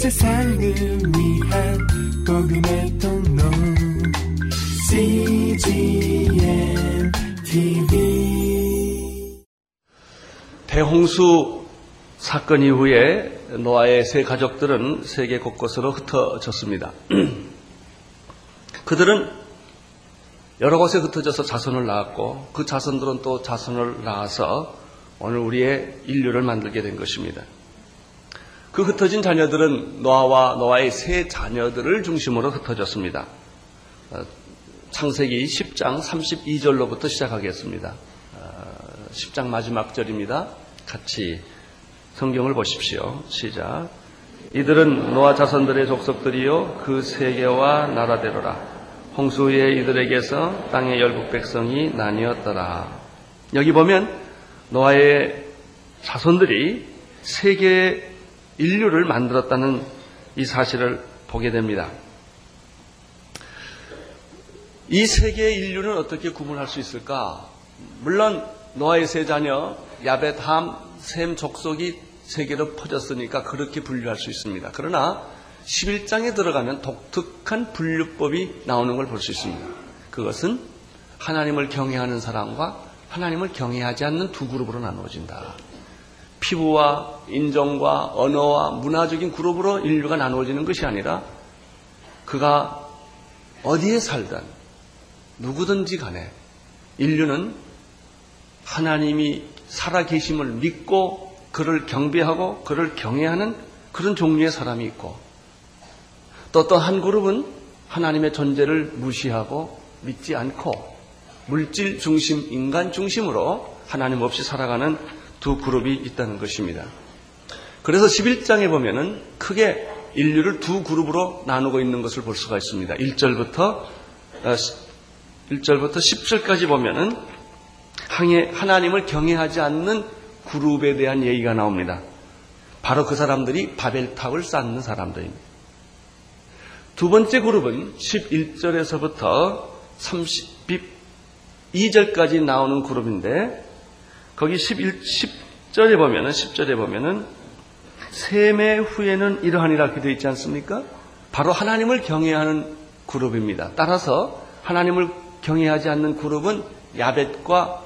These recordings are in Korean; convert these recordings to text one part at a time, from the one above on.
세상을 위한 복음의 통로 CGM TV 대홍수 사건 이후에 노아의 세 가족들은 세계 곳곳으로 흩어졌습니다. 그들은 여러 곳에 흩어져서 자손을 낳았고 그 자손들은 또 자손을 낳아서 오늘 우리의 인류를 만들게 된 것입니다. 그 흩어진 자녀들은 노아와 노아의 세 자녀들을 중심으로 흩어졌습니다. 어, 창세기 10장 32절로부터 시작하겠습니다. 10장 어, 마지막 절입니다. 같이 성경을 보십시오. 시작. 이들은 노아 자손들의 족속들이요 그 세계와 나라대로라. 홍수 후에 이들에게서 땅의 열국 백성이 나뉘었더라. 여기 보면 노아의 자손들이 세계 인류를 만들었다는 이 사실을 보게 됩니다. 이 세계의 인류는 어떻게 구분할 수 있을까? 물론 노아의 세 자녀 야벳, 함, 셈 족속이 세계로 퍼졌으니까 그렇게 분류할 수 있습니다. 그러나 11장에 들어가면 독특한 분류법이 나오는 걸 볼 수 있습니다. 그것은 하나님을 경외하는 사람과 하나님을 경외하지 않는 두 그룹으로 나누어진다. 피부와 인종과 언어와 문화적인 그룹으로 인류가 나누어지는 것이 아니라 그가 어디에 살든 누구든지 간에 인류는 하나님이 살아계심을 믿고 그를 경배하고 그를 경외하는 그런 종류의 사람이 있고 또또한 그룹은 하나님의 존재를 무시하고 믿지 않고 물질 중심, 인간 중심으로 하나님 없이 살아가는 두 그룹이 있다는 것입니다. 그래서 11장에 보면은 크게 인류를 두 그룹으로 나누고 있는 것을 볼 수가 있습니다. 1절부터 1절부터 어, 10절까지 보면은 하나님을 경외하지 않는 그룹에 대한 얘기가 나옵니다. 바로 그 사람들이 바벨탑을 쌓는 사람들입니다. 두 번째 그룹은 11절에서부터 32절까지 나오는 그룹인데 거기 11, 10절에 보면은 10절에 보면은 세매 후에는 이러하니라 이렇게 되어 있지 않습니까? 바로 하나님을 경외하는 그룹입니다. 따라서 하나님을 경외하지 않는 그룹은 야벳과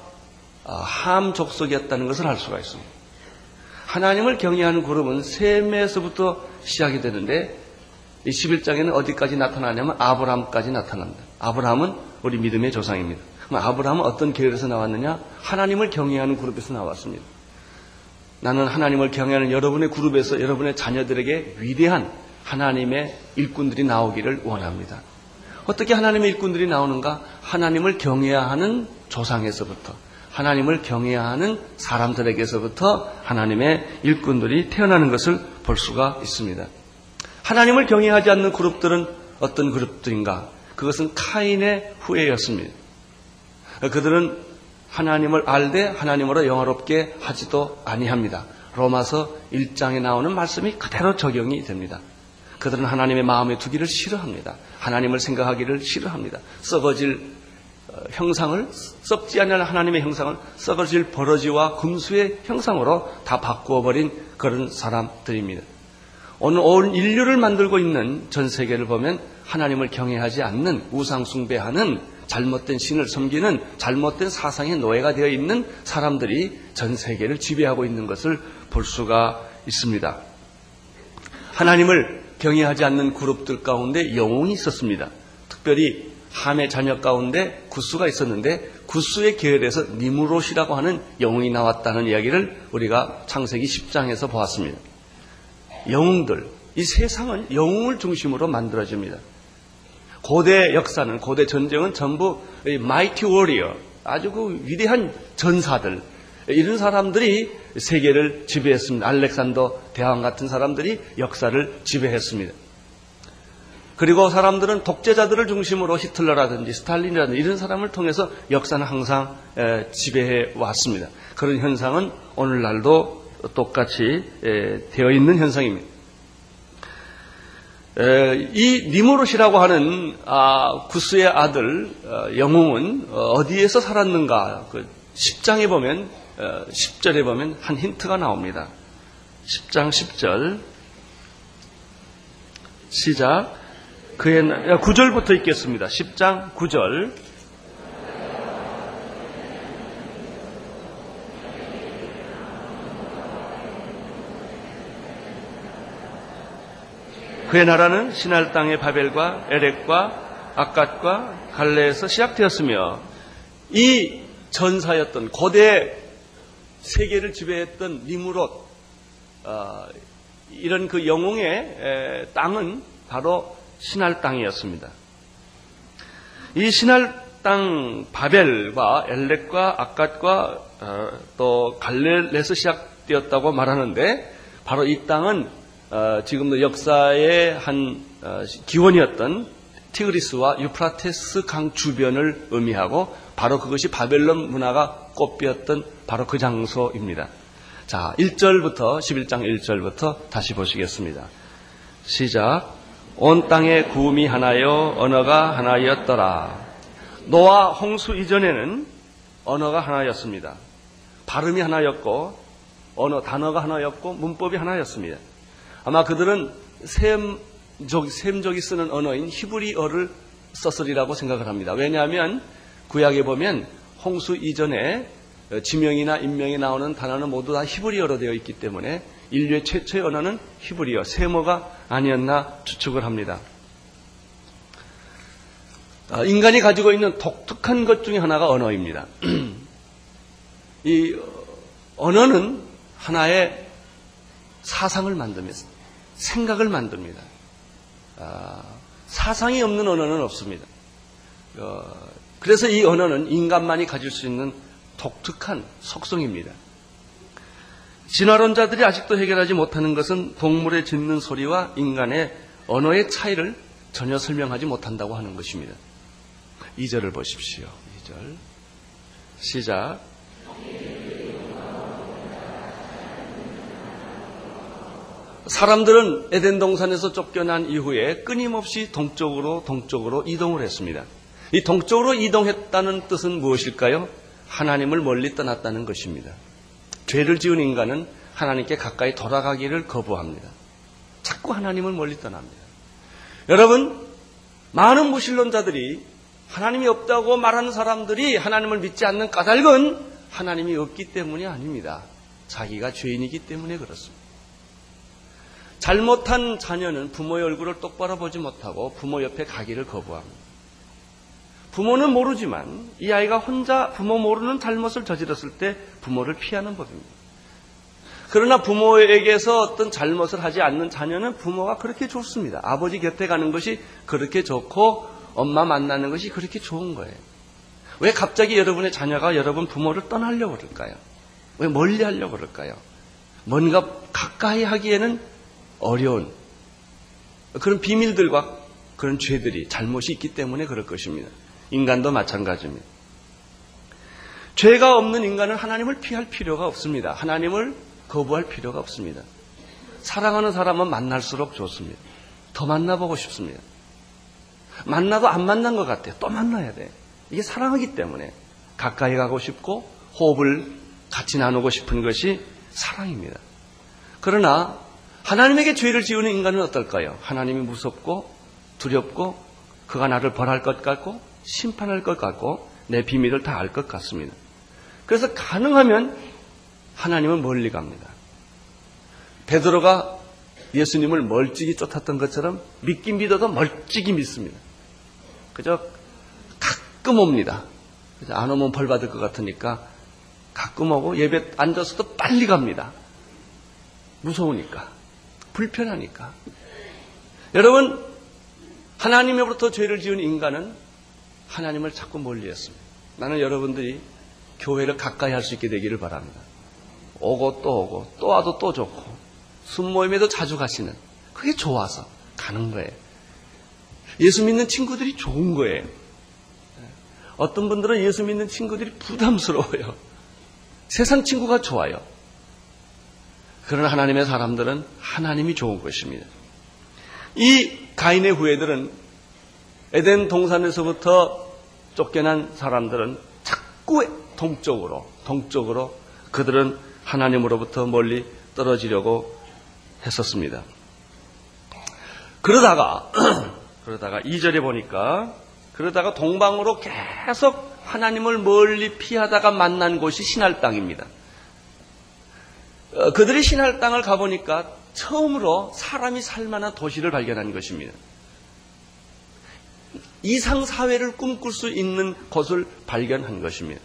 어, 함 족속이었다는 것을 알 수가 있습니다. 하나님을 경외하는 그룹은 셈에서부터 시작이 되는데 이 11장에는 어디까지 나타나냐면 아브라함까지 나타납니다. 아브라함은 우리 믿음의 조상입니다. 아브라함은 어떤 계열에서 나왔느냐? 하나님을 경외하는 그룹에서 나왔습니다. 나는 하나님을 경외하는 여러분의 그룹에서 여러분의 자녀들에게 위대한 하나님의 일꾼들이 나오기를 원합니다. 어떻게 하나님의 일꾼들이 나오는가? 하나님을 경외하는 조상에서부터 하나님을 경외하는 사람들에게서부터 하나님의 일꾼들이 태어나는 것을 볼 수가 있습니다. 하나님을 경외하지 않는 그룹들은 어떤 그룹들인가? 그것은 카인의 후예였습니다. 그들은 하나님을 알되 하나님으로 영화롭게 하지도 아니합니다. 로마서 1장에 나오는 말씀이 그대로 적용이 됩니다. 그들은 하나님의 마음에 두기를 싫어합니다. 하나님을 생각하기를 싫어합니다. 썩어질 어, 형상을 썩지 않는 하나님의 형상을 썩어질 버러지와 금수의 형상으로 다 바꾸어 버린 그런 사람들입니다. 오늘 온 인류를 만들고 있는 전 세계를 보면 하나님을 경외하지 않는 우상 숭배하는 잘못된 신을 섬기는 잘못된 사상의 노예가 되어 있는 사람들이 전 세계를 지배하고 있는 것을 볼 수가 있습니다. 하나님을 경외하지 않는 그룹들 가운데 영웅이 있었습니다. 특별히 함의 자녀 가운데 구스가 있었는데 구스의 계열에서 니무롯이라고 하는 영웅이 나왔다는 이야기를 우리가 창세기 10장에서 보았습니다. 영웅들, 이 세상은 영웅을 중심으로 만들어집니다. 고대 역사는, 고대 전쟁은 전부 마이티 워리어, 아주 그 위대한 전사들, 이런 사람들이 세계를 지배했습니다. 알렉산더 대왕 같은 사람들이 역사를 지배했습니다. 그리고 사람들은 독재자들을 중심으로 히틀러라든지 스탈린이라든지 이런 사람을 통해서 역사는 항상 지배해 왔습니다. 그런 현상은 오늘날도 똑같이 되어 있는 현상입니다. 이 니무롯이라고 하는 아, 구스의 아들 어, 영웅은 어디에서 살았는가? 10장에 그 보면 10절에 보면 한 힌트가 나옵니다. 10장 10절 시작. 그의 나- 9절부터 읽겠습니다. 10장 9절. 그의 나라는 신할 땅의 바벨과 에렉과 아갓과 갈레에서 시작되었으며 이 전사였던 고대 세계를 지배했던 니무롯 어, 이런 그 영웅의 에, 땅은 바로 신할 땅이었습니다. 이 신할 땅 바벨과 엘렉과 아갓과 어, 또 갈렐에서 시작되었다고 말하는데 바로 이 땅은 어, 지금도 역사의 한 어, 기원이었던 티그리스와 유프라테스 강 주변을 의미하고 바로 그것이 바벨론 문화가 꽃피었던 바로 그 장소입니다. 자, 1절부터 11장 1절부터 다시 보시겠습니다. 시작. 온 땅에 구음이 하나요 언어가 하나였더라. 노아 홍수 이전에는 언어가 하나였습니다. 발음이 하나였고 언어 단어가 하나였고 문법이 하나였습니다. 아마 그들은 셈족 셈족이 쓰는 언어인 히브리어를 썼으리라고 생각을 합니다. 왜냐하면 구약에 보면 홍수 이전에 어, 지명이나 인명이 나오는 단어는 모두 다 히브리어로 되어 있기 때문에 인류의 최초의 언어는 히브리어, 세모가 아니었나 추측을 합니다. 아, 인간이 가지고 있는 독특한 것 중에 하나가 언어입니다. 이 언어는 하나의 사상을 만듭니다. 생각을 만듭니다. 아, 사상이 없는 언어는 없습니다. 어, 그래서 이 언어는 인간만이 가질 수 있는 독특한 속성입니다. 진화론자들이 아직도 해결하지 못하는 것은 동물의 짖는 소리와 인간의 언어의 차이를 전혀 설명하지 못한다고 하는 것입니다. 2절을 보십시오. 2절. 시작. 사람들은 에덴 동산에서 쫓겨난 이후에 끊임없이 동쪽으로 동쪽으로 이동을 했습니다. 이 동쪽으로 이동했다는 뜻은 무엇일까요? 하나님을 멀리 떠났다는 것입니다. 죄를 지은 인간은 하나님께 가까이 돌아가기를 거부합니다. 자꾸 하나님을 멀리 떠납니다. 여러분, 많은 무신론자들이 하나님이 없다고 말하는 사람들이 하나님을 믿지 않는 까닭은 하나님이 없기 때문이 아닙니다. 자기가 죄인이기 때문에 그렇습니다. 잘못한 자녀는 부모의 얼굴을 똑바로 보지 못하고 부모 옆에 가기를 거부합니다. 부모는 모르지만 이 아이가 혼자 부모 모르는 잘못을 저질렀을 때 부모를 피하는 법입니다. 그러나 부모에게서 어떤 잘못을 하지 않는 자녀는 부모가 그렇게 좋습니다. 아버지 곁에 가는 것이 그렇게 좋고 엄마 만나는 것이 그렇게 좋은 거예요. 왜 갑자기 여러분의 자녀가 여러분 부모를 떠나려고 그럴까요? 왜 멀리 하려고 그럴까요? 뭔가 가까이 하기에는 어려운 그런 비밀들과 그런 죄들이 잘못이 있기 때문에 그럴 것입니다. 인간도 마찬가지입니다. 죄가 없는 인간은 하나님을 피할 필요가 없습니다. 하나님을 거부할 필요가 없습니다. 사랑하는 사람은 만날수록 좋습니다. 더 만나보고 싶습니다. 만나도 안 만난 것 같아요. 또 만나야 돼. 이게 사랑하기 때문에 가까이 가고 싶고 호흡을 같이 나누고 싶은 것이 사랑입니다. 그러나 하나님에게 죄를 지우는 인간은 어떨까요? 하나님이 무섭고 두렵고 그가 나를 벌할 것 같고 심판할 것 같고 내 비밀을 다 알 것 같습니다. 그래서 가능하면 하나님은 멀리 갑니다. 베드로가 예수님을 멀찍이 쫓았던 것처럼 믿긴 믿어도 멀찍이 믿습니다. 그저 가끔 옵니다. 그저 안 오면 벌 받을 것 같으니까 가끔 오고 예배 앉아서도 빨리 갑니다. 무서우니까. 불편하니까. 여러분, 하나님으로부터 죄를 지은 인간은 하나님을 자꾸 멀리 했습니다. 나는 여러분들이 교회를 가까이 할 수 있게 되기를 바랍니다. 오고 또 오고 또 와도 또 좋고 순모임에도 자주 가시는 그게 좋아서 가는 거예요. 예수 믿는 친구들이 좋은 거예요. 어떤 분들은 예수 믿는 친구들이 부담스러워요. 세상 친구가 좋아요. 그러나 하나님의 사람들은 하나님이 좋은 것입니다. 이 가인의 후예들은 에덴 동산에서부터 쫓겨난 사람들은 자꾸 동쪽으로, 동쪽으로 그들은 하나님으로부터 멀리 떨어지려고 했었습니다. 그러다가 그러다가 2절에 보니까 그러다가 동방으로 계속 하나님을 멀리 피하다가 만난 곳이 신할 땅입니다. 어, 그들이 신할 땅을 가보니까 처음으로 사람이 살만한 도시를 발견한 것입니다. 이상 사회를 꿈꿀 수 있는 곳을 발견한 것입니다.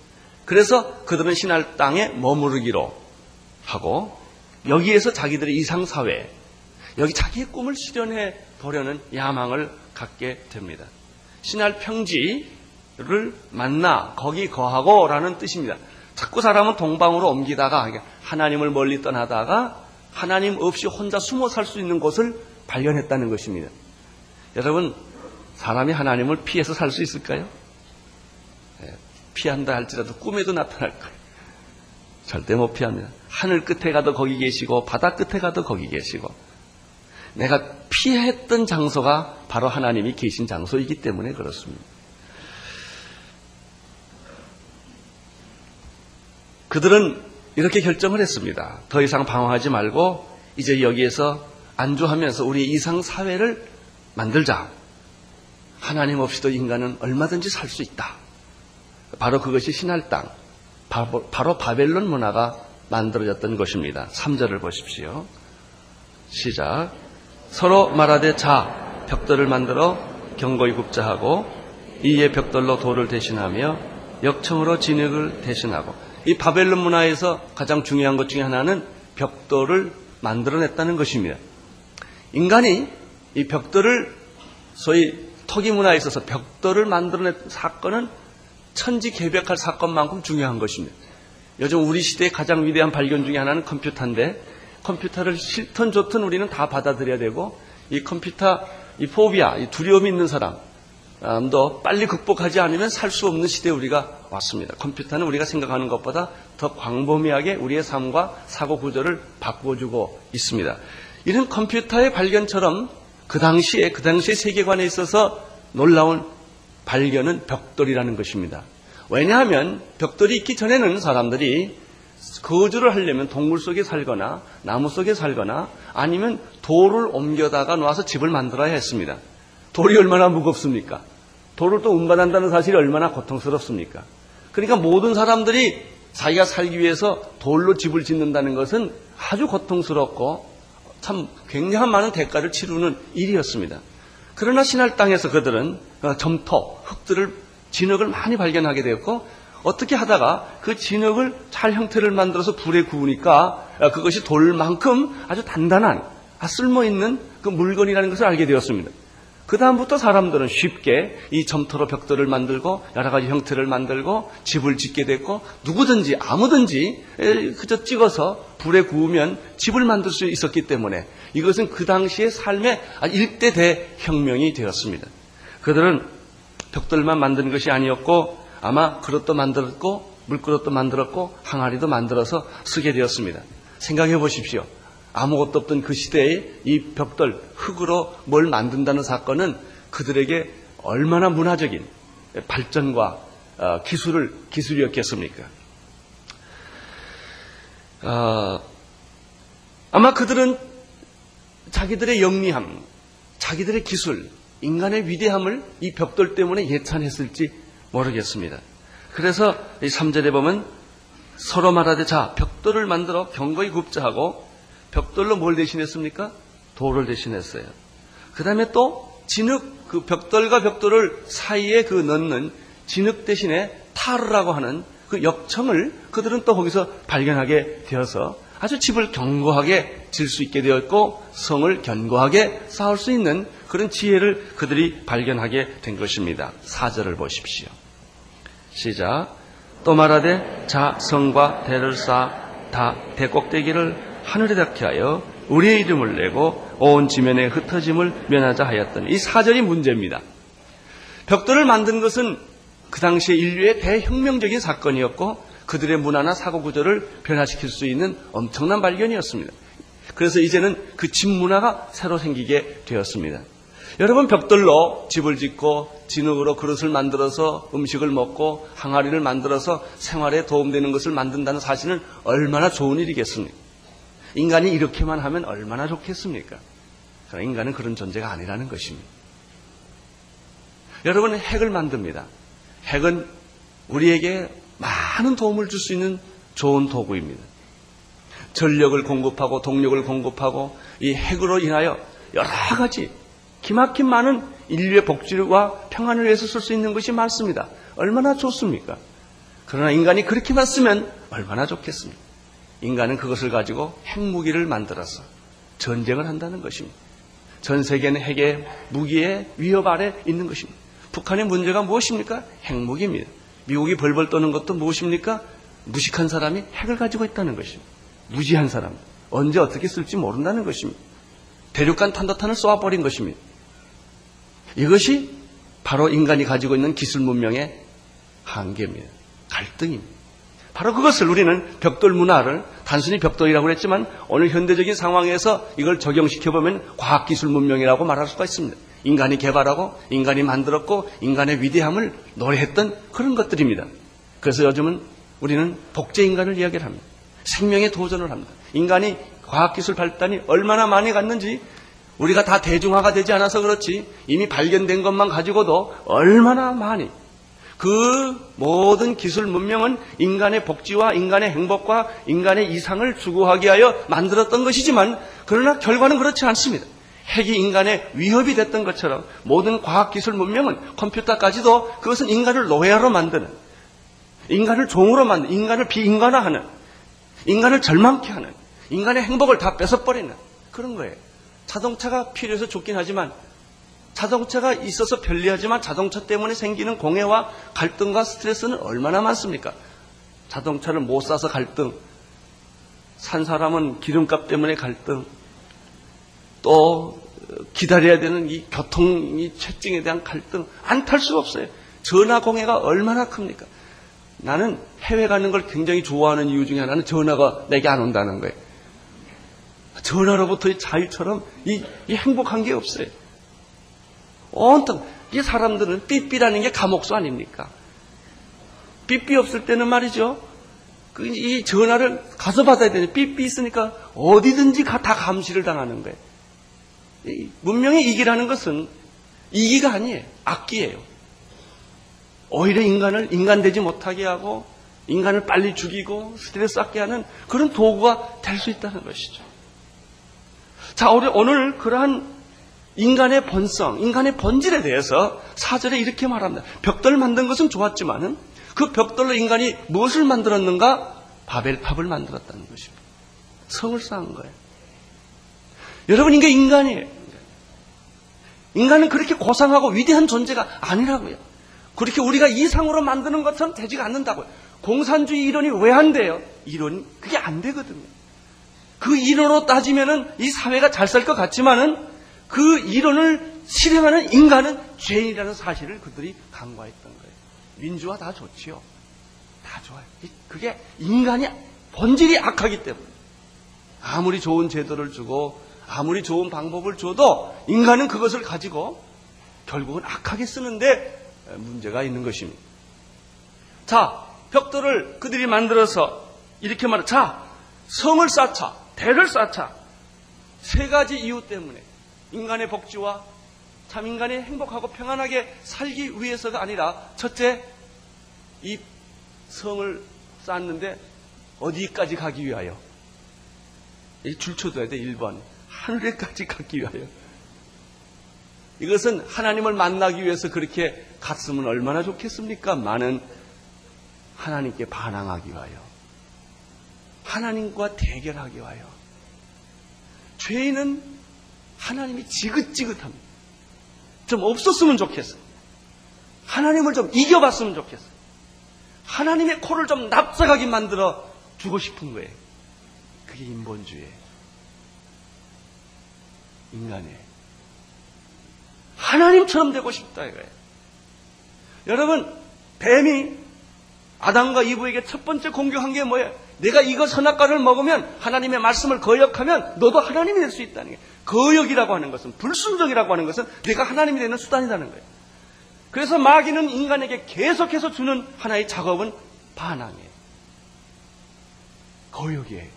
그래서 그들은 신할 땅에 머무르기로 하고 여기에서 자기들의 이상 사회, 여기 자기의 꿈을 실현해 보려는 야망을 갖게 됩니다. 신할 평지를 만나 거기 거하고라는 뜻입니다. 자꾸 사람은 동방으로 옮기다가 하나님을 멀리 떠나다가 하나님 없이 혼자 숨어 살 수 있는 곳을 발견했다는 것입니다. 여러분 사람이 하나님을 피해서 살 수 있을까요? 예, 피한다 할지라도 꿈에도 나타날 거예요. 절대 못 피합니다. 하늘 끝에 가도 거기 계시고 바다 끝에 가도 거기 계시고 내가 피했던 장소가 바로 하나님이 계신 장소이기 때문에 그렇습니다. 그들은 이렇게 결정을 했습니다. 더 이상 방황하지 말고 이제 여기에서 안주하면서 우리 이상 사회를 만들자. 하나님 없이도 인간은 얼마든지 살 수 있다. 바로 그것이 신할 땅, 바로 바벨론 문화가 만들어졌던 것입니다. 3절을 보십시오. 시작. 서로 말하되 자, 벽돌을 만들어 경고히 굽자하고 이에 벽돌로 돌을 대신하며 역청으로 진흙을 대신하고 이 바벨론 문화에서 가장 중요한 것 중에 하나는 벽돌을 만들어냈다는 것입니다. 인간이 이 벽돌을 소위 토기 문화에 있어서 벽돌을 만들어낸 사건은 천지개벽할 사건만큼 중요한 것입니다. 요즘 우리 시대의 가장 위대한 발견 중에 하나는 컴퓨터인데 컴퓨터를 싫든 좋든 우리는 다 받아들여야 되고 이 컴퓨터 이 포비아 이 두려움이 있는 사람 도 빨리 극복하지 않으면 살 수 없는 시대에 우리가 왔습니다. 컴퓨터는 우리가 생각하는 것보다 더 광범위하게 우리의 삶과 사고 구조를 바꿔주고 있습니다. 이런 컴퓨터의 발견처럼 그 당시에 그 당시의 세계관에 있어서 놀라운 발견은 벽돌이라는 것입니다. 왜냐하면 벽돌이 있기 전에는 사람들이 거주를 하려면 동물 속에 살거나 나무 속에 살거나 아니면 돌을 옮겨다가 놔서 집을 만들어야 했습니다. 돌이 얼마나 무겁습니까? 돌을 또 운반한다는 사실이 얼마나 고통스럽습니까? 그러니까 모든 사람들이 자기가 살기 위해서 돌로 집을 짓는다는 것은 아주 고통스럽고 참 굉장한 많은 대가를 치르는 일이었습니다. 그러나 신할 땅에서 그들은 어, 점토, 흙들을 진흙을 많이 발견하게 되었고 어떻게 하다가 그 진흙을 잘 형태를 만들어서 불에 구우니까 어, 그것이 돌만큼 아주 단단한 아, 쓸모 있는 그 물건이라는 것을 알게 되었습니다. 그 다음부터 사람들은 쉽게 이 점토로 벽돌을 만들고 여러 가지 형태를 만들고 집을 짓게 됐고 누구든지 아무든지 그저 찍어서 불에 구우면 집을 만들 수 있었기 때문에 이것은 그 당시의 삶의 일대 대혁명이 되었습니다. 그들은 벽돌만 만드는 것이 아니었고 아마 그릇도 만들었고 물그릇도 만들었고 항아리도 만들어서 쓰게 되었습니다. 생각해 보십시오. 아무것도 없던 그 시대에 이 벽돌, 흙으로 뭘 만든다는 사건은 그들에게 얼마나 문화적인 발전과 어, 기술을, 기술이었겠습니까? 어, 아마 그들은 자기들의 영리함, 자기들의 기술, 인간의 위대함을 이 벽돌 때문에 예찬했을지 모르겠습니다. 그래서 이 3절에 보면 서로 말하되 자, 벽돌을 만들어 경거히 굽자하고 벽돌로 뭘 대신했습니까? 돌을 대신했어요. 그 다음에 또 진흙, 그 벽돌과 벽돌을 사이에 그 넣는 진흙 대신에 타르라고 하는 그 역청을 그들은 또 거기서 발견하게 되어서 아주 집을 견고하게 질 수 있게 되었고 성을 견고하게 쌓을 수 있는 그런 지혜를 그들이 발견하게 된 것입니다. 사절을 보십시오. 시작. 또 말하되 자 성과 대를 쌓아 다 대꼭대기를 하늘에 닿게 하여 우리의 이름을 내고 온 지면에 흩어짐을 면하자 하였더니 이 사절이 문제입니다. 벽돌을 만든 것은 그 당시에 인류의 대혁명적인 사건이었고 그들의 문화나 사고 구조를 변화시킬 수 있는 엄청난 발견이었습니다. 그래서 이제는 그 집 문화가 새로 생기게 되었습니다. 여러분 벽돌로 집을 짓고 진흙으로 그릇을 만들어서 음식을 먹고 항아리를 만들어서 생활에 도움되는 것을 만든다는 사실은 얼마나 좋은 일이겠습니까? 인간이 이렇게만 하면 얼마나 좋겠습니까? 그러나 인간은 그런 존재가 아니라는 것입니다. 여러분 핵을 만듭니다. 핵은 우리에게 많은 도움을 줄 수 있는 좋은 도구입니다. 전력을 공급하고 동력을 공급하고 이 핵으로 인하여 여러 가지 기막힌 많은 인류의 복지와 평안을 위해서 쓸 수 있는 것이 많습니다. 얼마나 좋습니까? 그러나 인간이 그렇게만 쓰면 얼마나 좋겠습니까? 인간은 그것을 가지고 핵무기를 만들어서 전쟁을 한다는 것입니다. 전 세계는 핵의 무기의 위협 아래 있는 것입니다. 북한의 문제가 무엇입니까? 핵무기입니다. 미국이 벌벌 떠는 것도 무엇입니까? 무식한 사람이 핵을 가지고 있다는 것입니다. 무지한 사람. 언제 어떻게 쓸지 모른다는 것입니다. 대륙간 탄도탄을 쏘아버린 것입니다. 이것이 바로 인간이 가지고 있는 기술 문명의 한계입니다. 갈등입니다. 바로 그것을 우리는 벽돌 문화를 단순히 벽돌이라고 그랬지만 오늘 현대적인 상황에서 이걸 적용시켜 보면 과학 기술 문명이라고 말할 수가 있습니다. 인간이 개발하고 인간이 만들었고 인간의 위대함을 노래했던 그런 것들입니다. 그래서 요즘은 우리는 복제 인간을 이야기를 합니다. 생명에 도전을 합니다. 인간이 과학기술 발달이 얼마나 많이 갔는지 우리가 다 대중화가 되지 않아서 그렇지 이미 발견된 것만 가지고도 얼마나 많이 그 모든 기술 문명은 인간의 복지와 인간의 행복과 인간의 이상을 추구하기 위하여 만들었던 것이지만 그러나 결과는 그렇지 않습니다. 핵이 인간의 위협이 됐던 것처럼 모든 과학기술 문명은 컴퓨터까지도 그것은 인간을 노예로 만드는 인간을 종으로 만드는 인간을 비인간화하는 인간을 절망케 하는 인간의 행복을 다 뺏어버리는 그런 거예요. 자동차가 필요해서 좋긴 하지만 자동차가 있어서 편리하지만 자동차 때문에 생기는 공해와 갈등과 스트레스는 얼마나 많습니까? 자동차를 못 사서 갈등, 산 사람은 기름값 때문에 갈등, 또 기다려야 되는 이 교통 이 채증에 대한 갈등, 안 탈 수가 없어요. 전화 공해가 얼마나 큽니까? 나는 해외 가는 걸 굉장히 좋아하는 이유 중에 하나는 전화가 내게 안 온다는 거예요. 전화로부터의 자유처럼 이, 이 행복한 게 없어요. 온통 이 사람들은 삐삐라는 게 감옥수 아닙니까? 삐삐 없을 때는 말이죠. 그이 전화를 가서 받아야 되는 삐삐 있으니까 어디든지 다 감시를 당하는 거예요. 문명의 이기라는 것은 이기가 아니에요. 악기예요. 오히려 인간을 인간되지 못하게 하고 인간을 빨리 죽이고 스트레스 받게 하는 그런 도구가 될 수 있다는 것이죠. 자, 오늘 그러한 인간의 본성, 인간의 본질에 대해서 사절에 이렇게 말합니다. 벽돌 만든 것은 좋았지만은 그 벽돌로 인간이 무엇을 만들었는가? 바벨탑을 만들었다는 것입니다. 성을 쌓은 거예요. 여러분, 이게 인간이에요. 인간은 그렇게 고상하고 위대한 존재가 아니라고요. 그렇게 우리가 이상으로 만드는 것처럼 되지가 않는다고요. 공산주의 이론이 왜 안 돼요? 이론, 그게 안 되거든요. 그 이론으로 따지면은 이 사회가 잘 살 것 같지만은 그 이론을 실행하는 인간은 죄인이라는 사실을 그들이 간과했던 거예요. 민주화 다 좋지요. 다 좋아요. 그게 인간이 본질이 악하기 때문에 아무리 좋은 제도를 주고 아무리 좋은 방법을 줘도 인간은 그것을 가지고 결국은 악하게 쓰는데 문제가 있는 것입니다. 자, 벽돌을 그들이 만들어서 이렇게 말해. 자, 성을 쌓자, 대를 쌓자. 세 가지 이유 때문에 인간의 복지와 참 인간이 행복하고 평안하게 살기 위해서가 아니라 첫째 이 성을 쌓는데 어디까지 가기 위하여? 줄 쳐둬야 돼 1번. 하늘에까지 가기 위하여. 이것은 하나님을 만나기 위해서 그렇게 갔으면 얼마나 좋겠습니까? 많은 하나님께 반항하기 위하여. 하나님과 대결하기 위하여. 죄인은 하나님이 지긋지긋합니다. 좀 없었으면 좋겠어. 하나님을 좀 이겨봤으면 좋겠어. 하나님의 코를 좀 납작하게 만들어 주고 싶은 거예요. 그게 인본주의예요. 인간의 하나님처럼 되고 싶다 이거예요. 여러분 뱀이 아담과 이브에게 첫 번째 공격한 게 뭐예요? 내가 이거 선악과를 먹으면 하나님의 말씀을 거역하면 너도 하나님이 될 수 있다는 거예요. 거역이라고 하는 것은 불순종이라고 하는 것은 내가 하나님이 되는 수단이라는 거예요. 그래서 마귀는 인간에게 계속해서 주는 하나의 작업은 반항이에요. 거역이에요.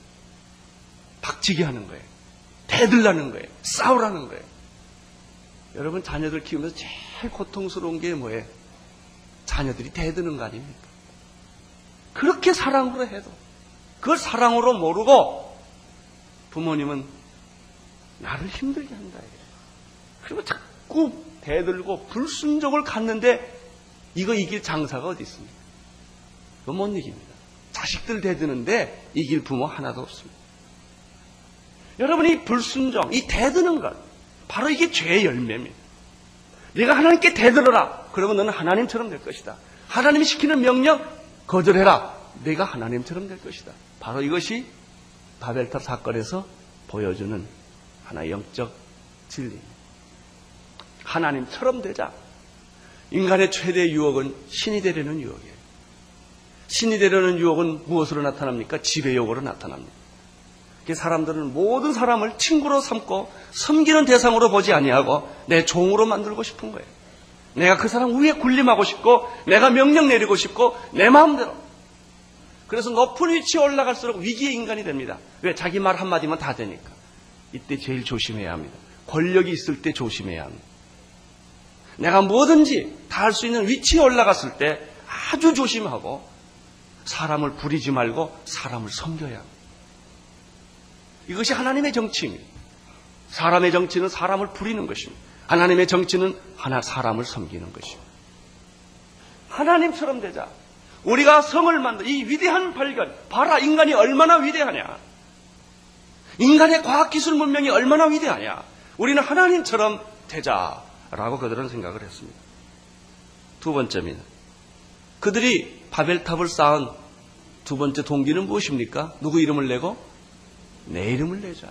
박치기 하는 거예요. 대들라는 거예요. 싸우라는 거예요. 여러분 자녀들 키우면서 제일 고통스러운 게 뭐예요? 자녀들이 대드는 거 아닙니까? 그렇게 사랑으로 해도 그걸 사랑으로 모르고 부모님은 나를 힘들게 한다. 그리고 자꾸 대들고 불순종을 갖는데 이거 이길 장사가 어디 있습니까? 그건 못 이깁니다. 자식들 대드는데 이길 부모 하나도 없습니다. 여러분 이 불순종, 이 대드는 것 바로 이게 죄의 열매입니다. 네가 하나님께 대들어라. 그러면 너는 하나님처럼 될 것이다. 하나님이 시키는 명령 거절해라. 내가 하나님처럼 될 것이다. 바로 이것이 바벨탑 사건에서 보여주는 하나의 영적 진리입니다. 하나님처럼 되자. 인간의 최대 유혹은 신이 되려는 유혹이에요. 신이 되려는 유혹은 무엇으로 나타납니까? 지배욕으로 나타납니다. 사람들은 모든 사람을 친구로 삼고 섬기는 대상으로 보지 아니하고 내 종으로 만들고 싶은 거예요. 내가 그 사람 위에 군림하고 싶고 내가 명령 내리고 싶고 내 마음대로. 그래서 높은 위치에 올라갈수록 위기의 인간이 됩니다. 왜? 자기 말 한마디면 다 되니까. 이때 제일 조심해야 합니다. 권력이 있을 때 조심해야 합니다. 내가 뭐든지 다 할 수 있는 위치에 올라갔을 때 아주 조심하고 사람을 부리지 말고 사람을 섬겨야 합니다. 이것이 하나님의 정치입니다. 사람의 정치는 사람을 부리는 것입니다. 하나님의 정치는 하나 사람을 섬기는 것입니다. 하나님처럼 되자. 우리가 성을 만든 이 위대한 발견, 봐라 인간이 얼마나 위대하냐. 인간의 과학기술 문명이 얼마나 위대하냐. 우리는 하나님처럼 되자라고 그들은 생각을 했습니다. 두 번째입니다. 그들이 바벨탑을 쌓은 두 번째 동기는 무엇입니까? 누구 이름을 내고? 내 이름을 내자.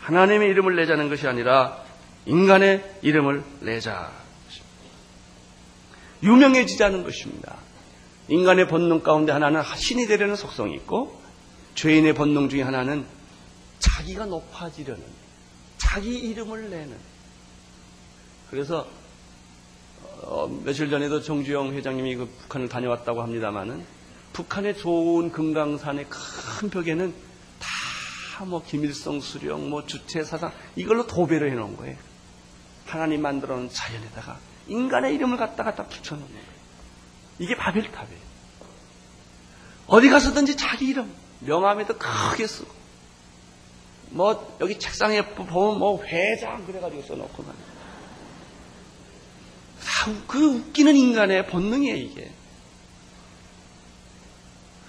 하나님의 이름을 내자는 것이 아니라 인간의 이름을 내자. 유명해지자는 것입니다. 인간의 본능 가운데 하나는 신이 되려는 속성이 있고 죄인의 본능 중에 하나는 자기가 높아지려는 자기 이름을 내는 그래서 어, 며칠 전에도 정주영 회장님이 그 북한을 다녀왔다고 합니다마는 북한의 좋은 금강산의 큰 벽에는 다 뭐 김일성 수령, 뭐 주체 사상 이걸로 도배를 해놓은 거예요. 하나님 만들어 놓은 자연에다가 인간의 이름을 갖다가 딱 거예요. 이게 바벨탑이에요. 어디 가서든지 자기 이름 명함에도 크게 쓰고 뭐 여기 책상에 보면 뭐 회장 그래가지고 써놓고 말이에요. 그 웃기는 인간의 본능이에요 이게.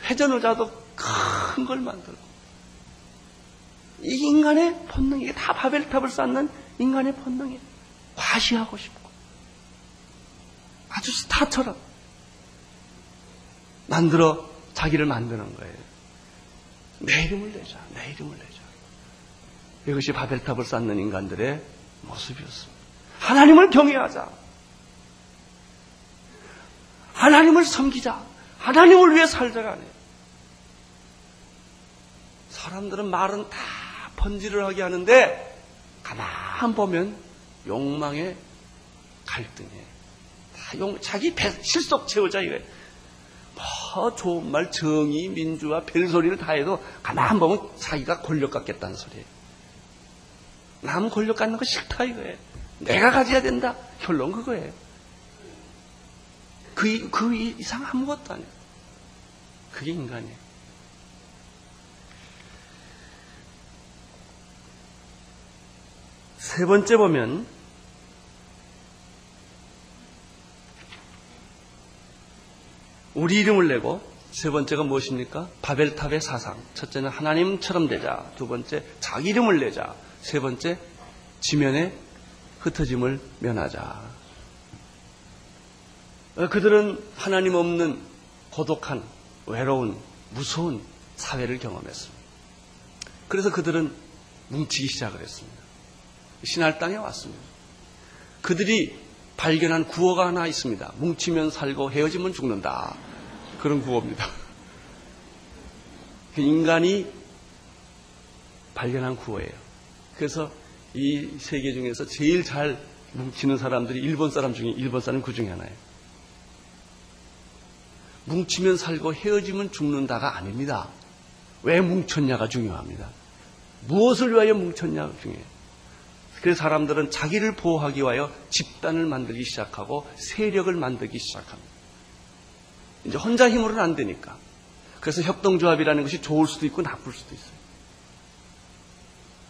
회전의자도 큰 걸 만들고 이 인간의 본능, 이게 다 바벨탑을 쌓는 인간의 본능이에요. 과시하고 싶고. 아주 스타처럼 만들어 자기를 만드는 거예요. 내 이름을 내자, 내 이름을 내자. 이것이 바벨탑을 쌓는 인간들의 모습이었습니다. 하나님을 경외하자. 하나님을 섬기자. 하나님을 위해 살자가 아니에요. 사람들은 말은 다 번지를 하게 하는데 가만 보면 욕망의 갈등이에요. 다 용, 자기 배, 실속 채우자 이거예요. 뭐 좋은 말, 정의, 민주화, 별소리를 다 해도 가만 보면 자기가 권력 갖겠다는 소리예요. 남 권력 갖는 거 싫다 이거예요. 내가 가져야 된다. 결론 그거예요. 그, 그 이상 아무것도 아니에요. 그게 인간이에요. 세 번째 보면 우리 이름을 내고 세 번째가 무엇입니까? 바벨탑의 사상. 첫째는 하나님처럼 되자. 두 번째 자기 이름을 내자. 세 번째 지면에 흩어짐을 면하자. 어, 그들은 하나님 없는 고독한 외로운 무서운 사회를 경험했습니다. 그래서 그들은 뭉치기 시작을 했습니다. 신할 땅에 왔습니다. 그들이 발견한 구호가 하나 있습니다. 뭉치면 살고 헤어지면 죽는다. 그런 구호입니다. 그 인간이 발견한 구호예요. 그래서 이 세계 중에서 제일 잘 뭉치는 사람들이 일본 사람 중에 일본 사람 그 중에 하나예요. 뭉치면 살고 헤어지면 죽는다가 아닙니다. 왜 뭉쳤냐가 중요합니다. 무엇을 위하여 뭉쳤냐 중에. 그래서 사람들은 자기를 보호하기 위하여 집단을 만들기 시작하고 세력을 만들기 시작합니다. 이제 혼자 힘으로는 안 되니까. 그래서 협동조합이라는 것이 좋을 수도 있고 나쁠 수도 있어요.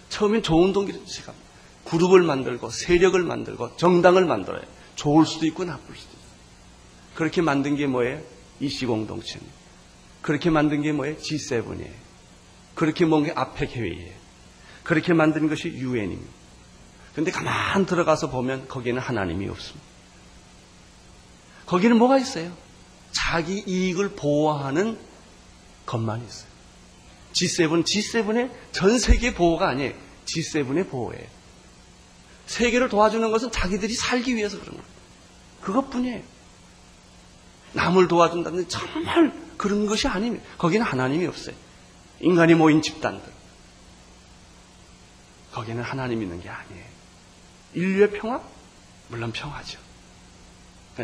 처음엔 좋은 시작. 그룹을 만들고 세력을 만들고 정당을 만들어요. 좋을 수도 있고 나쁠 수도 있어요. 그렇게 만든 게 뭐예요? 이시공동체. 그렇게 만든 게 뭐예요? G7이에요. 그렇게 뭔 게 아펙 회의예요. 그렇게 만든 것이 유엔입니다. 그런데 가만 들어가서 보면 거기에는 하나님이 없습니다. 거기는 뭐가 있어요? 자기 이익을 보호하는 것만 있어요. G7, G7의 전 세계 보호가 아니에요. G7의 보호예요. 세계를 도와주는 것은 자기들이 살기 위해서 그런 거예요. 그것뿐이에요. 남을 도와준다는 정말 그런 것이 아닙니다. 거기는 하나님이 없어요. 인간이 모인 집단들. 거기는 하나님 있는 게 아니에요. 인류의 평화? 물론 평화죠.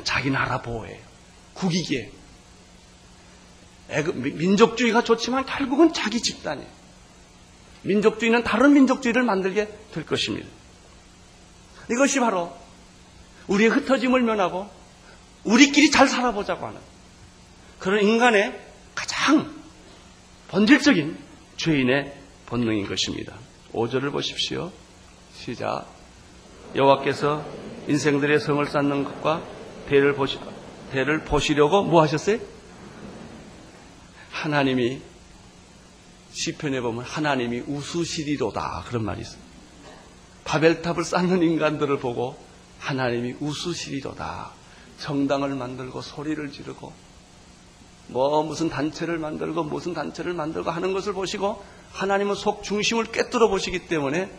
자기 나라 보호예요. 국익이에요. 민족주의가 좋지만 결국은 자기 집단이에요. 민족주의는 다른 민족주의를 만들게 될 것입니다. 이것이 바로 우리의 흩어짐을 면하고 우리끼리 잘 살아보자고 하는 그런 인간의 가장 본질적인 죄인의 본능인 것입니다. 5절을 보십시오. 시작. 여호와께서 인생들의 성을 쌓는 것과 대를 보시, 대를 보시려고 뭐 하셨어요? 하나님이 시편에 보면 하나님이 우수시리로다 그런 말이 있어요. 바벨탑을 쌓는 인간들을 보고 하나님이 우수시리로다. 정당을 만들고 소리를 지르고 뭐 무슨 단체를 만들고 무슨 단체를 만들고 하는 것을 보시고 하나님은 속 중심을 꿰뚫어 보시기 때문에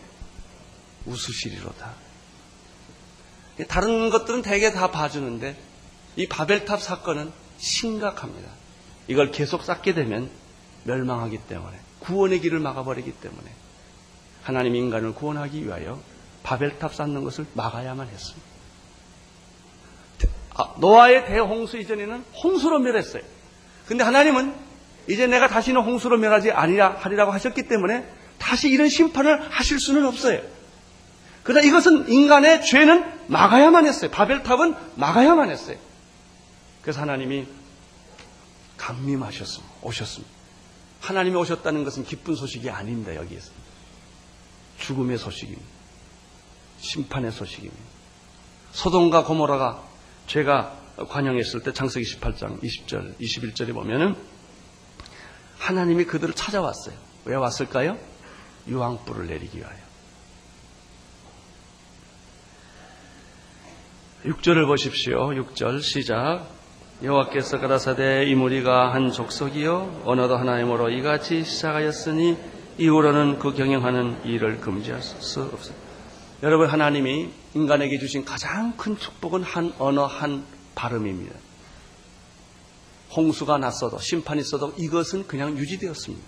우수시리로다. 다른 것들은 대개 다 봐주는데 이 바벨탑 사건은 심각합니다. 이걸 계속 쌓게 되면 멸망하기 때문에 구원의 길을 막아버리기 때문에 하나님 인간을 구원하기 위하여 바벨탑 쌓는 것을 막아야만 했습니다. 아, 노아의 대홍수 이전에는 홍수로 멸했어요. 근데 하나님은 이제 내가 다시는 홍수로 멸하지 아니라 하리라고 하셨기 때문에 다시 이런 심판을 하실 수는 없어요. 그러나 이것은 인간의 죄는 막아야만 했어요. 바벨탑은 막아야만 했어요. 그래서 하나님이 강림하셨습니다. 오셨습니다. 하나님이 오셨다는 것은 기쁜 소식이 아닙니다. 여기에서. 죽음의 소식입니다. 심판의 소식입니다. 소돔과 고모라가 죄가 관영했을 때 창세기 18장 20절, 21절에 보면은 하나님이 그들을 찾아왔어요. 왜 왔을까요? 유황불을 내리기 위하여. 6절을 보십시오. 6절 시작. 여호와께서 가라사대 이 무리가 한 족속이요 언어도 하나님으로 이같이 시작하였으니 이후로는 그 경영하는 일을 금지할 수 없어요. 여러분 하나님이 인간에게 주신 가장 큰 축복은 한 언어 한 발음입니다. 홍수가 났어도 심판이 있어도 이것은 그냥 유지되었습니다.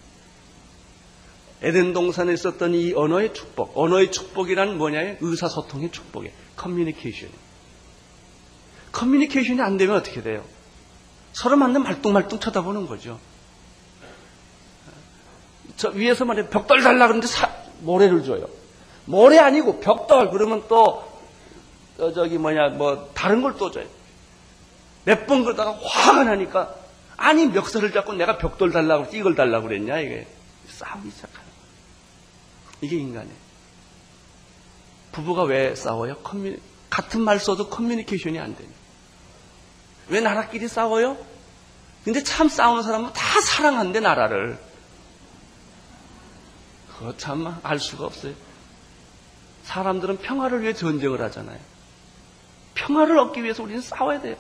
에덴 동산에 있었던 이 언어의 축복, 언어의 축복이란 뭐냐? 의사소통의 축복이에요. 커뮤니케이션. 커뮤니케이션이 안 되면 어떻게 돼요? 서로 만나 말뚱말뚱 쳐다보는 거죠. 저 위에서 말해 벽돌 달라 그러는데 사, 모래를 줘요. 모래 아니고 벽돌 그러면 또 어, 저기 뭐냐 뭐 다른 걸 또 줘요. 몇 번 그러다가 화가 나니까 아니 멱살을 잡고 내가 벽돌 달라고 이걸 달라고 그랬냐 이게 싸우기 시작하는 이게 인간이에요. 부부가 왜 싸워요? 커뮤니, 같은 말 써도 커뮤니케이션이 안 되냐. 왜 나라끼리 싸워요? 근데 참 싸우는 사람은 다 사랑한대, 나라를. 그거 참 알 수가 없어요. 사람들은 평화를 위해 전쟁을 하잖아요. 평화를 얻기 위해서 우리는 싸워야 돼요.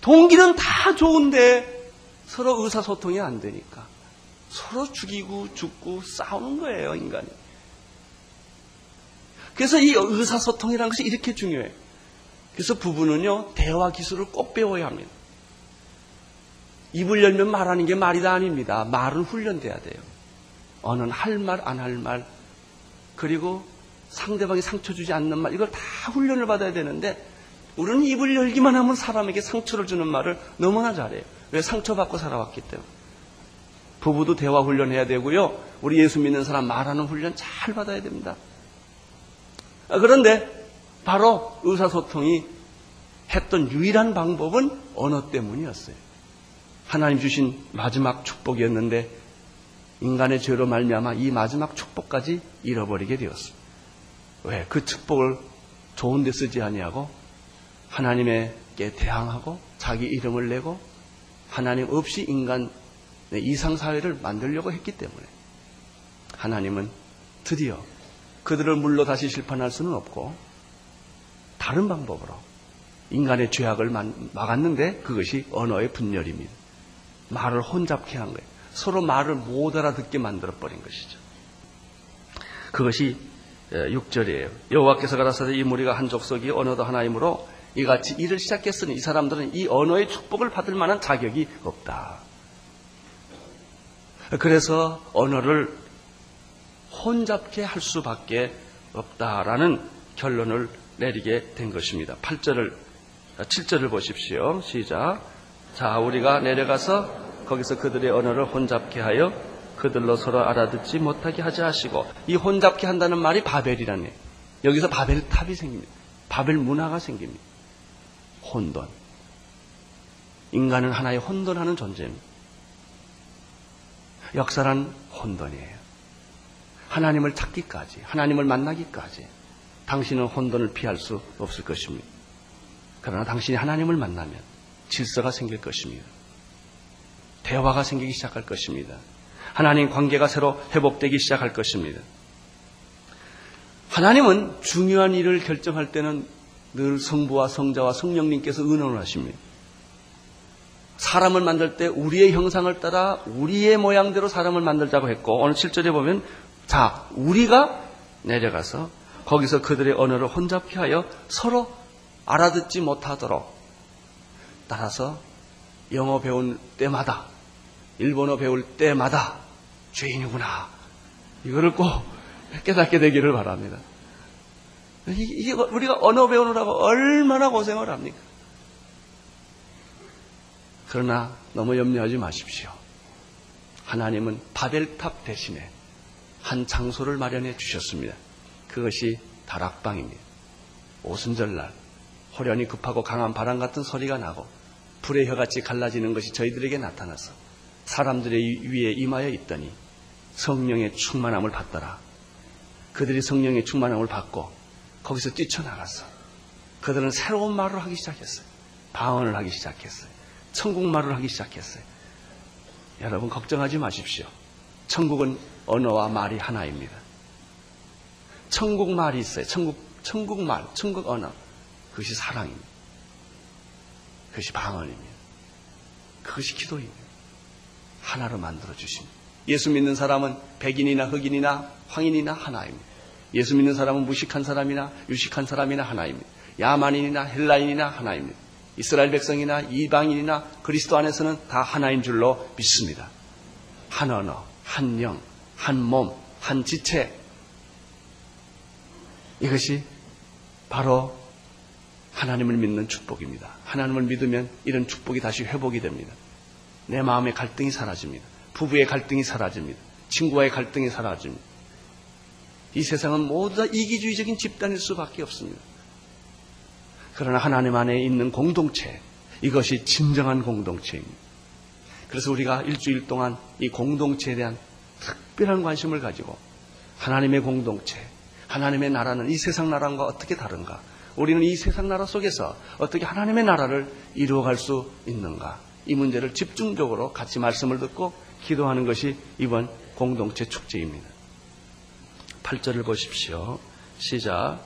동기는 다 좋은데 서로 의사소통이 안 되니까 서로 죽이고 죽고 싸우는 거예요, 인간이. 그래서 이 의사소통이라는 것이 이렇게 중요해요. 그래서 부부는요, 대화 기술을 꼭 배워야 합니다. 입을 열면 말하는 게 말이 다 아닙니다. 말은 훈련돼야 돼요. 어는 할 말, 안 할 말, 그리고 상대방이 상처 주지 않는 말, 이걸 다 훈련을 받아야 되는데, 우리는 입을 열기만 하면 사람에게 상처를 주는 말을 너무나 잘해요. 왜 상처받고 살아왔기 때문에. 부부도 대화 훈련해야 되고요. 우리 예수 믿는 사람 말하는 훈련 잘 받아야 됩니다. 아, 그런데 바로 의사소통이 했던 유일한 방법은 언어 때문이었어요. 하나님 주신 마지막 축복이었는데 인간의 죄로 말미암아 이 마지막 축복까지 잃어버리게 되었습니다. 왜? 그 축복을 좋은 데 쓰지 아니하고 하나님에게 대항하고 자기 이름을 내고 하나님 없이 인간 이상 사회를 만들려고 했기 때문에 하나님은 드디어 그들을 물러 다시 실판할 수는 없고 다른 방법으로 인간의 죄악을 막았는데 그것이 언어의 분열입니다. 말을 혼잡케 한 거예요. 서로 말을 못 알아듣게 만들어 버린 것이죠. 그것이 6절이에요. 여호와께서 가라사대 이 무리가 한 족속이 언어도 하나이므로 이같이 일을 시작했으니 이 사람들은 이 언어의 축복을 받을 만한 자격이 없다. 그래서 언어를 혼잡게 할 수밖에 없다라는 결론을 내리게 된 것입니다. 8절을 7절을 보십시오. 시작. 자, 우리가 내려가서 거기서 그들의 언어를 혼잡케 하여 그들로 서로 알아듣지 못하게 하지 하시고 이 혼잡케 한다는 말이 바벨이라네. 여기서 바벨 탑이 생깁니다. 바벨 문화가 생깁니다. 혼돈. 인간은 하나의 혼돈하는 존재입니다. 역사란 혼돈이에요. 하나님을 찾기까지, 하나님을 만나기까지 당신은 혼돈을 피할 수 없을 것입니다. 그러나 당신이 하나님을 만나면 질서가 생길 것입니다. 대화가 생기기 시작할 것입니다. 하나님 관계가 새로 회복되기 시작할 것입니다. 하나님은 중요한 일을 결정할 때는 늘 성부와 성자와 성령님께서 의논을 하십니다. 사람을 만들 때 우리의 형상을 따라 우리의 모양대로 사람을 만들자고 했고 오늘 7절에 보면 자 우리가 내려가서 거기서 그들의 언어를 혼잡케 하여 서로 알아듣지 못하도록 따라서 영어 배울 때마다 일본어 배울 때마다 죄인이구나 이거를 꼭 깨닫게 되기를 바랍니다. 이게 우리가 언어 배우느라고 얼마나 고생을 합니까? 그러나 너무 염려하지 마십시오. 하나님은 바벨탑 대신에 한 장소를 마련해 주셨습니다. 그것이 다락방입니다. 오순절날 호련히 급하고 강한 바람 같은 소리가 나고 불의 혀같이 갈라지는 것이 저희들에게 나타나서 사람들의 위에 임하여 있더니 성령의 충만함을 받더라. 그들이 성령의 충만함을 받고 거기서 뛰쳐나갔어. 그들은 새로운 말을 하기 시작했어요. 방언을 하기 시작했어요. 천국 말을 하기 시작했어요. 여러분 걱정하지 마십시오. 천국은 언어와 말이 하나입니다. 천국 말이 있어요. 천국, 천국 말, 천국 언어. 그것이 사랑입니다. 그것이 방언입니다. 그것이 기도입니다. 하나로 만들어 주십니다. 예수 믿는 사람은 백인이나 흑인이나 황인이나 하나입니다. 예수 믿는 사람은 무식한 사람이나 유식한 사람이나 하나입니다. 야만인이나 헬라인이나 하나입니다. 이스라엘 백성이나 이방인이나 그리스도 안에서는 다 하나인 줄로 믿습니다. 한 언어, 한 영, 한 몸, 한 지체. 이것이 바로 하나님을 믿는 축복입니다. 하나님을 믿으면 이런 축복이 다시 회복이 됩니다. 내 마음의 갈등이 사라집니다. 부부의 갈등이 사라집니다. 친구와의 갈등이 사라집니다. 이 세상은 모두 다 이기주의적인 집단일 수밖에 없습니다. 그러나 하나님 안에 있는 공동체, 이것이 진정한 공동체입니다. 그래서 우리가 일주일 동안 이 공동체에 대한 특별한 관심을 가지고 하나님의 공동체, 하나님의 나라는 이 세상 나라와 어떻게 다른가? 우리는 이 세상 나라 속에서 어떻게 하나님의 나라를 이루어갈 수 있는가? 이 문제를 집중적으로 같이 말씀을 듣고 기도하는 것이 이번 공동체 축제입니다. 8절을 보십시오. 시작.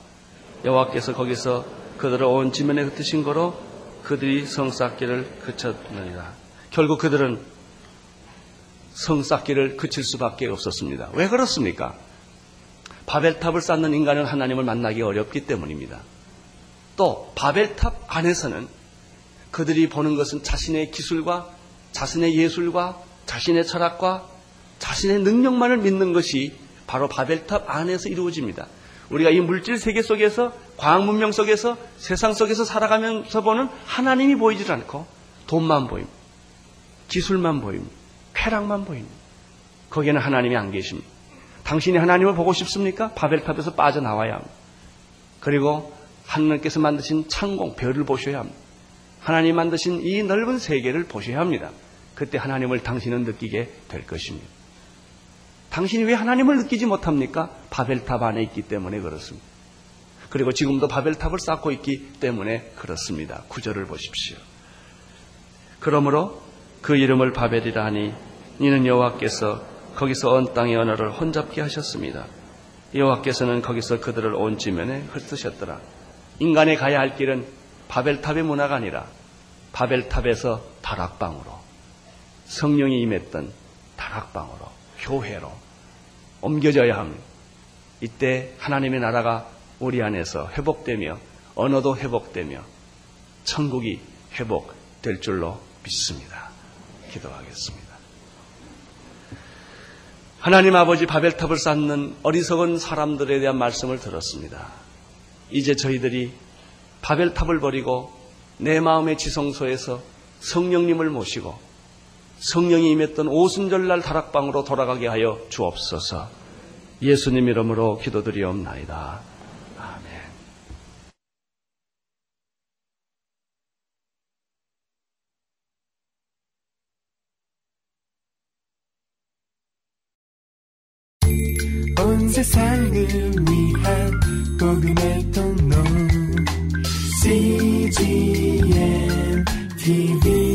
여호와께서 거기서 그들을 온 지면에 흩으신 거로 그들이 성 쌓기를 그쳤느니라. 결국 그들은 성 쌓기를 그칠 수밖에 없었습니다. 왜 그렇습니까? 바벨탑을 쌓는 인간은 하나님을 만나기 어렵기 때문입니다. 또 바벨탑 안에서는 그들이 보는 것은 자신의 기술과 자신의 예술과 자신의 철학과 자신의 능력만을 믿는 것이 바로 바벨탑 안에서 이루어집니다. 우리가 이 물질 세계 속에서 과학 문명 속에서 세상 속에서 살아가면서 보는 하나님이 보이질 않고 돈만 보입니다. 기술만 보입니다. 쾌락만 보입니다. 거기에는 하나님이 안 계십니다. 당신이 하나님을 보고 싶습니까? 바벨탑에서 빠져나와야 합니다. 그리고 하나님께서 만드신 창공, 별을 보셔야 합니다. 하나님 만드신 이 넓은 세계를 보셔야 합니다. 그때 하나님을 당신은 느끼게 될 것입니다. 당신이 왜 하나님을 느끼지 못합니까? 바벨탑 안에 있기 때문에 그렇습니다. 그리고 지금도 바벨탑을 쌓고 있기 때문에 그렇습니다. 구절을 보십시오. 그러므로 그 이름을 바벨이라 하니 이는 여호와께서 거기서 온 땅의 언어를 혼잡게 하셨습니다. 여호와께서는 거기서 그들을 온 지면에 흩으셨더라. 인간이 가야 할 길은 바벨탑의 문화가 아니라 바벨탑에서 다락방으로 성령이 임했던 다락방으로 교회로 옮겨져야 합니다. 이때 하나님의 나라가 우리 안에서 회복되며 언어도 회복되며 천국이 회복될 줄로 믿습니다. 기도하겠습니다. 하나님 아버지 바벨탑을 쌓는 어리석은 사람들에 대한 말씀을 들었습니다. 이제 저희들이 바벨탑을 버리고 내 마음의 지성소에서 성령님을 모시고 성령이 임했던 오순절날 다락방으로 돌아가게 하여 주옵소서 예수님 이름으로 기도드리옵나이다. 아멘. 온 세상을 위한 복음의 통로 CGM TV